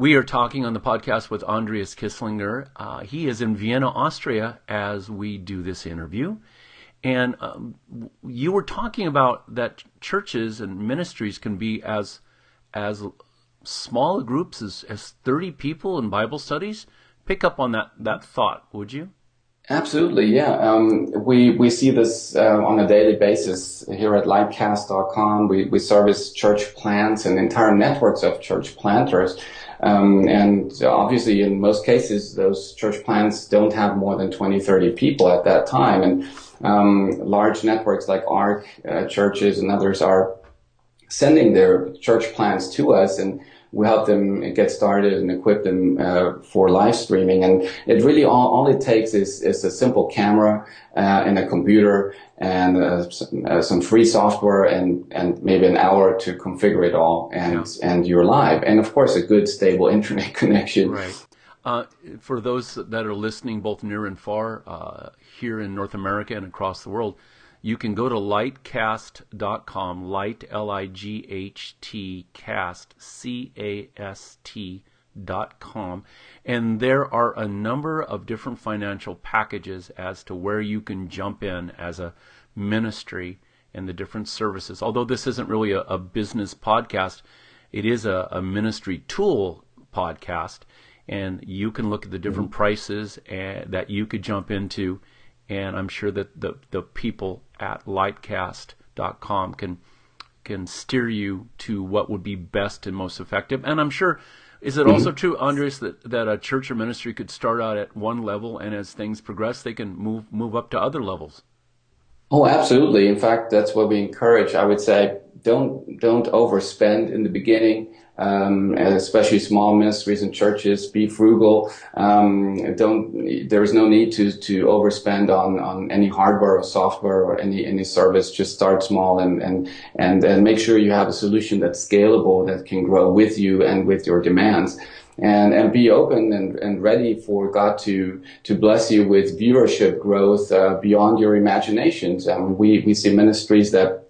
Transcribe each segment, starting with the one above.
We are talking on the podcast with Andreas Kisslinger. Uh, he is in Vienna, Austria, as we do this interview. And um, you were talking about that churches and ministries can be as as small groups as, as 30 people in Bible studies. Pick up on that, that thought, would you? Absolutely, yeah. Um, we we see this uh, on a daily basis here at Lightcast.com. We we service church plants and entire networks of church planters um, and obviously, in most cases, those church plants don't have more than 20, 30 people at that time. And um, large networks like ARC uh, churches and others are sending their church plants to us and we help them get started and equip them uh, for live streaming. And it really all, all it takes is, is a simple camera uh, and a computer and uh, some, uh, some, free software and, and maybe an hour to configure it all and, yeah. and you're live. And of course, a good stable internet connection. Right. Uh, for those that are listening both near and far uh, here in North America and across the world, you can go to lightcast.com, light, L I G H T, cast, C A S T dot com, and there are a number of different financial packages as to where you can jump in as a ministry and the different services. Although this isn't really a, a business podcast, it is a, a, ministry tool podcast, and you can look at the different mm-hmm. prices and, eh, that you could jump into and I'm sure that the, the people at lightcast.com can can steer you to what would be best and most effective. And I'm sure, is it also true, Andres, that, that a church or ministry could start out at one level and as things progress, they can move move up to other levels? Oh, absolutely. In fact, that's what we encourage. I would say don't don't overspend in the beginning um, especially small ministries and churches. Be frugal. Um, don't. There is no need to to overspend on on any hardware or software or any any service. Just start small and and and and make sure you have a solution that's scalable that can grow with you and with your demands. And, and be open and, and ready for God to to bless you with viewership growth uh, beyond your imaginations. Um, we we see ministries that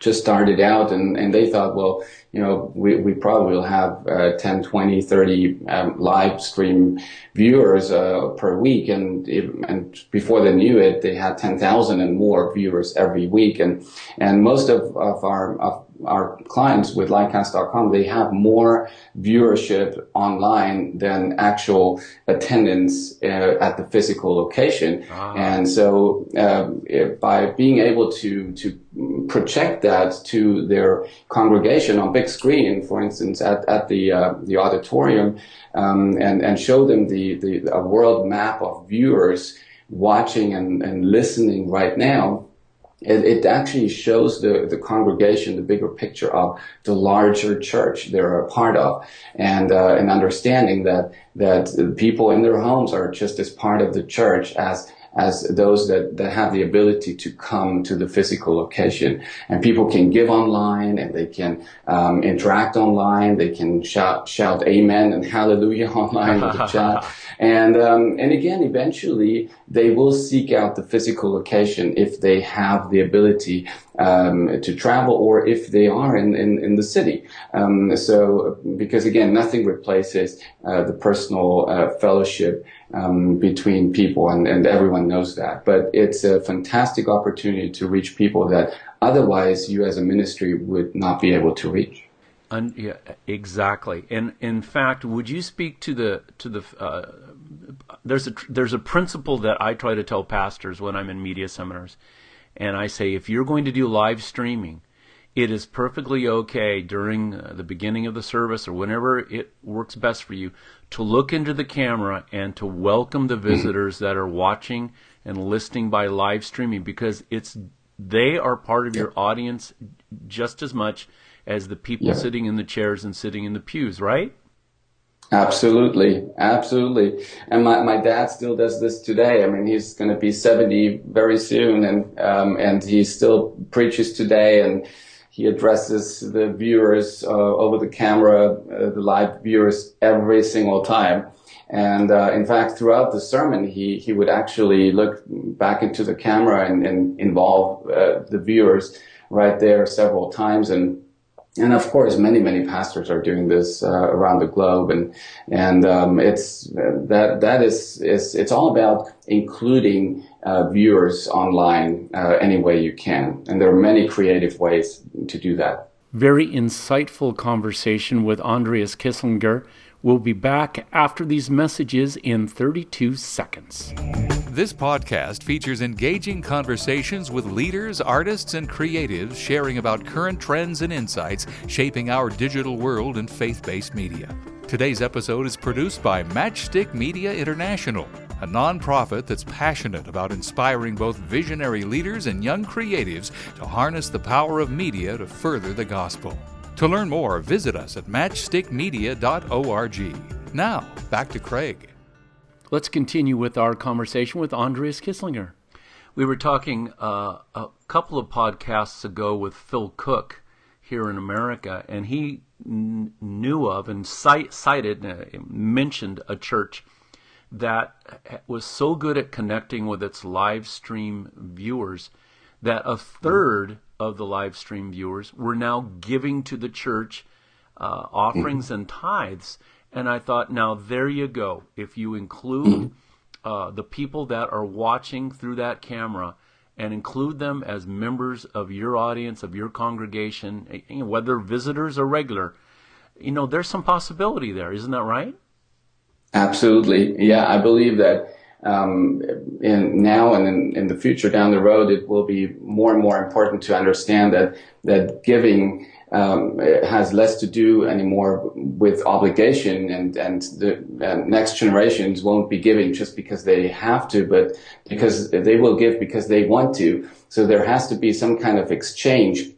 just started out and, and they thought, well, you know, we, we probably will have uh, 10, 20, 30 um, live stream viewers uh, per week. And, and before they knew it, they had 10,000 and more viewers every week. And, and most of, of our, of our clients with Lightcast.com, they have more viewership online than actual attendance uh, at the physical location. Ah. And so uh, by being able to, to project that to their congregation on big screen, for instance, at, at the, uh, the auditorium, um, and, and show them the, the, a world map of viewers watching and, and listening right now, it, it, actually shows the, the congregation the bigger picture of the larger church they're a part of. And uh, an understanding that that people in their homes are just as part of the church as as those that, that have the ability to come to the physical location. And people can give online and they can um, interact online. They can shout, shout amen and hallelujah online with the chat. And, um, and again, eventually they will seek out the physical location if they have the ability um, to travel or if they are in, in, in the city. Um, so, because again, nothing replaces uh, the personal uh, fellowship um, between people, and, and everyone knows that. But it's a fantastic opportunity to reach people that otherwise you as a ministry would not be able to reach. Un, yeah, exactly. And in fact, would you speak to the to the uh, there's a there's a principle that I try to tell pastors when I'm in media seminars, and I say if you're going to do live streaming, it is perfectly okay during uh, the beginning of the service or whenever it works best for you to look into the camera and to welcome the visitors that are watching and listening by live streaming because it's they are part of your audience just as much as the people sitting in the chairs and sitting in the pews, right? Absolutely, absolutely. And my, my dad still does this today. I mean, he's going to be 70 very soon and, um, and he still preaches today and he addresses the viewers uh, over the camera, uh, the live viewers every single time. And uh, in fact, throughout the sermon, he, he would actually look back into the camera and, and involve uh, the viewers right there several times. And and of course, many many pastors are doing this uh, around the globe, and and um, it's that that is is it's all about including uh, viewers online uh, any way you can, and there are many creative ways to do that. Very insightful conversation with Andreas Kisslinger. We'll be back after these messages in 32 seconds. This podcast features engaging conversations with leaders, artists, and creatives sharing about current trends and insights shaping our digital world and faith based media. Today's episode is produced by Matchstick Media International, a nonprofit that's passionate about inspiring both visionary leaders and young creatives to harness the power of media to further the gospel. To learn more, visit us at matchstickmedia.org. Now, back to Craig. Let's continue with our conversation with Andreas Kisslinger. We were talking uh, a couple of podcasts ago with Phil Cook here in America, and he n- knew of and cite, cited, uh, mentioned a church that was so good at connecting with its live stream viewers that a third of the live stream viewers were now giving to the church uh, offerings and tithes. And I thought, now there you go. If you include uh, the people that are watching through that camera and include them as members of your audience, of your congregation, eh, whether visitors or regular, you know, there's some possibility there. Isn't that right? Absolutely. Yeah, I believe that um, in now and in, in, the future down the road, it will be more and more important to understand that that giving um, has less to do anymore with obligation, and and the uh, next generations won't be giving just because they have to, but because they will give because they want to. So there has to be some kind of exchange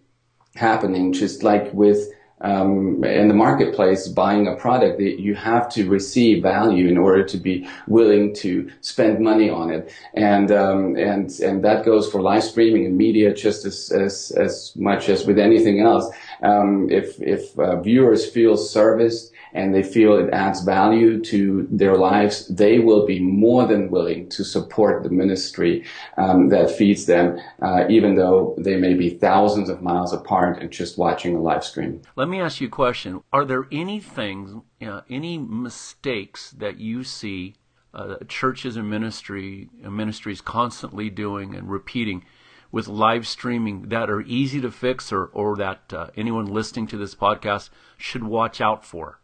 happening, just like with um, in the marketplace buying a product that you have to receive value in order to be willing to spend money on it. And um, and and that goes for live streaming and media just as as, as much as with anything else. Um, if if uh, viewers feel serviced and they feel it adds value to their lives, they will be more than willing to support the ministry um, that feeds them, uh, even though they may be thousands of miles apart and just watching a live stream. Let me ask you a question. Are there any things, uh, any mistakes that you see uh, churches and ministry uh, ministries constantly doing and repeating with live streaming that are easy to fix or, or that uh, anyone listening to this podcast should watch out for?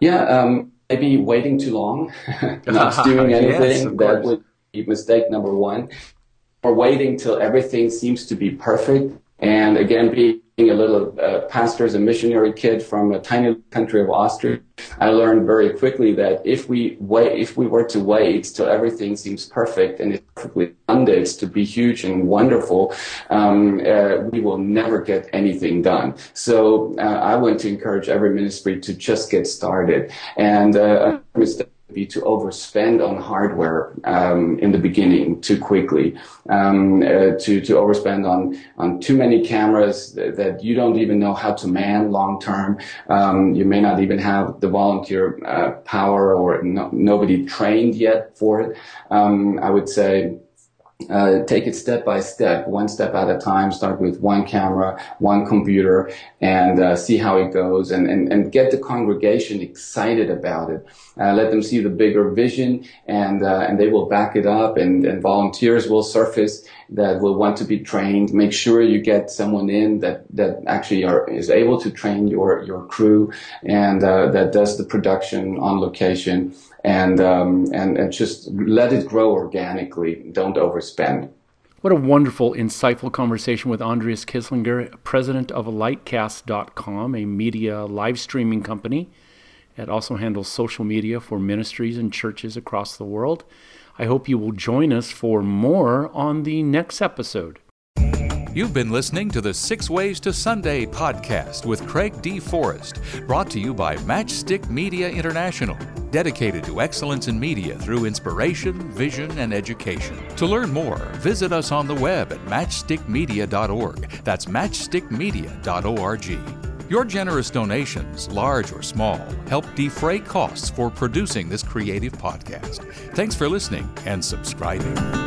Yeah, um, maybe waiting too long, not doing anything. yes, that would be mistake number one. Or waiting till everything seems to be perfect. And again, being a little uh, pastor as a missionary kid from a tiny country of Austria, I learned very quickly that if we wait, if we were to wait till everything seems perfect and it's perfectly funded to be huge and wonderful, um, uh, we will never get anything done. So uh, I want to encourage every ministry to just get started. And uh, be to overspend on hardware um, in the beginning too quickly, um, uh, to to overspend on on too many cameras that, that you don't even know how to man long term. Um, you may not even have the volunteer uh, power or no, nobody trained yet for it. Um, I would say uh, take it step by step, one step at a time. Start with one camera, one computer, and uh, see how it goes, and, and, and get the congregation excited about it. Uh, let them see the bigger vision, and uh, and they will back it up, and, and volunteers will surface that will want to be trained. Make sure you get someone in that that actually are, is able to train your your crew, and uh, that does the production on location and, um, and, and just let it grow organically. Don't overspend. What a wonderful, insightful conversation with Andreas Kisslinger, president of Lightcast.com, a media live streaming company. It also handles social media for ministries and churches across the world. I hope you will join us for more on the next episode. You've been listening to the Six Ways to Sunday podcast with Craig D. Forrest, brought to you by Matchstick Media International, dedicated to excellence in media through inspiration, vision, and education. To learn more, visit us on the web at matchstickmedia.org. That's matchstickmedia.org. Your generous donations, large or small, help defray costs for producing this creative podcast. Thanks for listening and subscribing.